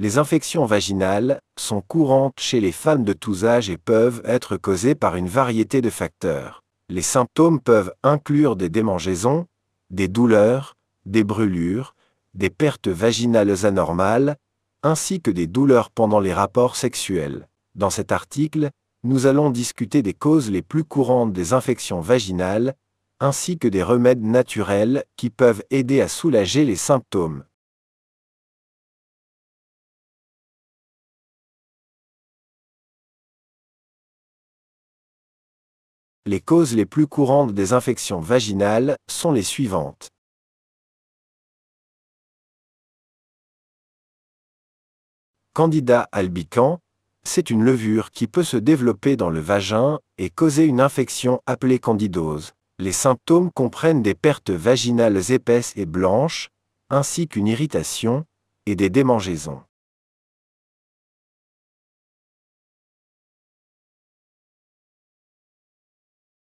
Les infections vaginales sont courantes chez les femmes de tous âges et peuvent être causées par une variété de facteurs. Les symptômes peuvent inclure des démangeaisons, des douleurs, des brûlures, des pertes vaginales anormales, ainsi que des douleurs pendant les rapports sexuels. Dans cet article, nous allons discuter des causes les plus courantes des infections vaginales, ainsi que des remèdes naturels qui peuvent aider à soulager les symptômes. Les causes les plus courantes des infections vaginales sont les suivantes. Candida albicans, c'est une levure qui peut se développer dans le vagin et causer une infection appelée candidose. Les symptômes comprennent des pertes vaginales épaisses et blanches, ainsi qu'une irritation et des démangeaisons.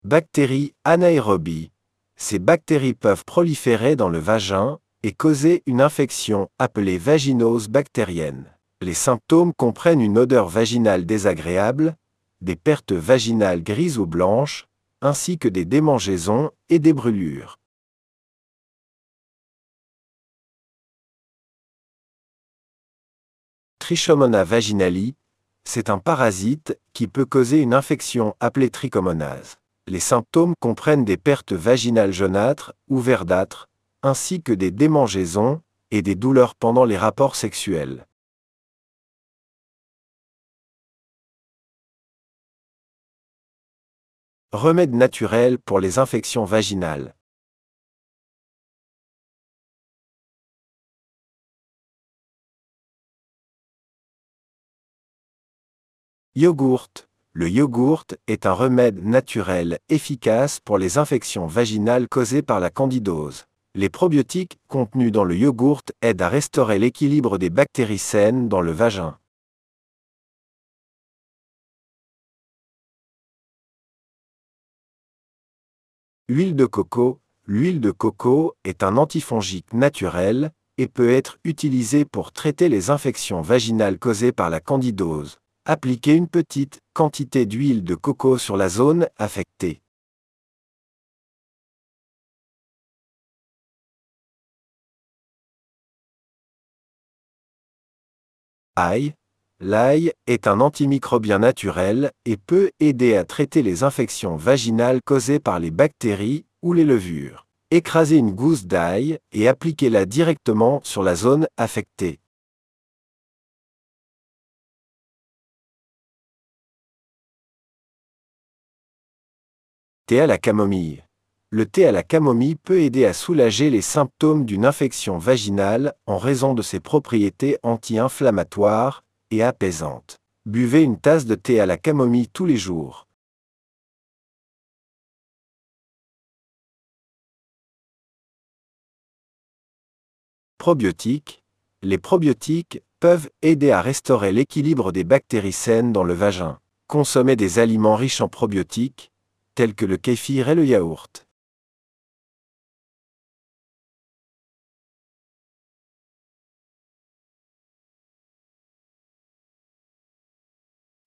Bactéries anaérobies. Ces bactéries peuvent proliférer dans le vagin et causer une infection appelée vaginose bactérienne. Les symptômes comprennent une odeur vaginale désagréable, des pertes vaginales grises ou blanches, ainsi que des démangeaisons et des brûlures. Trichomona vaginali, c'est un parasite qui peut causer une infection appelée trichomonase. Les symptômes comprennent des pertes vaginales jaunâtres ou verdâtres, ainsi que des démangeaisons et des douleurs pendant les rapports sexuels. Remèdes naturels pour les infections vaginales. Yogourt. Le yogourt est un remède naturel efficace pour les infections vaginales causées par la candidose. Les probiotiques contenus dans le yogourt aident à restaurer l'équilibre des bactéries saines dans le vagin. Huile de coco. L'huile de coco est un antifongique naturel et peut être utilisée pour traiter les infections vaginales causées par la candidose. Appliquez une petite quantité d'huile de coco sur la zone affectée. Ail. L'ail est un antimicrobien naturel et peut aider à traiter les infections vaginales causées par les bactéries ou les levures. Écrasez une gousse d'ail et appliquez-la directement sur la zone affectée. Thé à la camomille. Le thé à la camomille peut aider à soulager les symptômes d'une infection vaginale en raison de ses propriétés anti-inflammatoires et apaisante. Buvez une tasse de thé à la camomille tous les jours. Probiotiques. Les probiotiques peuvent aider à restaurer l'équilibre des bactéries saines dans le vagin. Consommez des aliments riches en probiotiques, tels que le kéfir et le yaourt.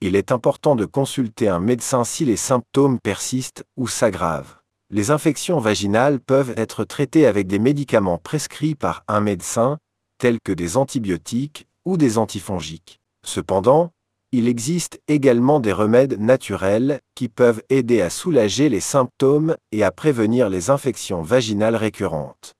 Il est important de consulter un médecin si les symptômes persistent ou s'aggravent. Les infections vaginales peuvent être traitées avec des médicaments prescrits par un médecin, tels que des antibiotiques ou des antifongiques. Cependant, il existe également des remèdes naturels qui peuvent aider à soulager les symptômes et à prévenir les infections vaginales récurrentes.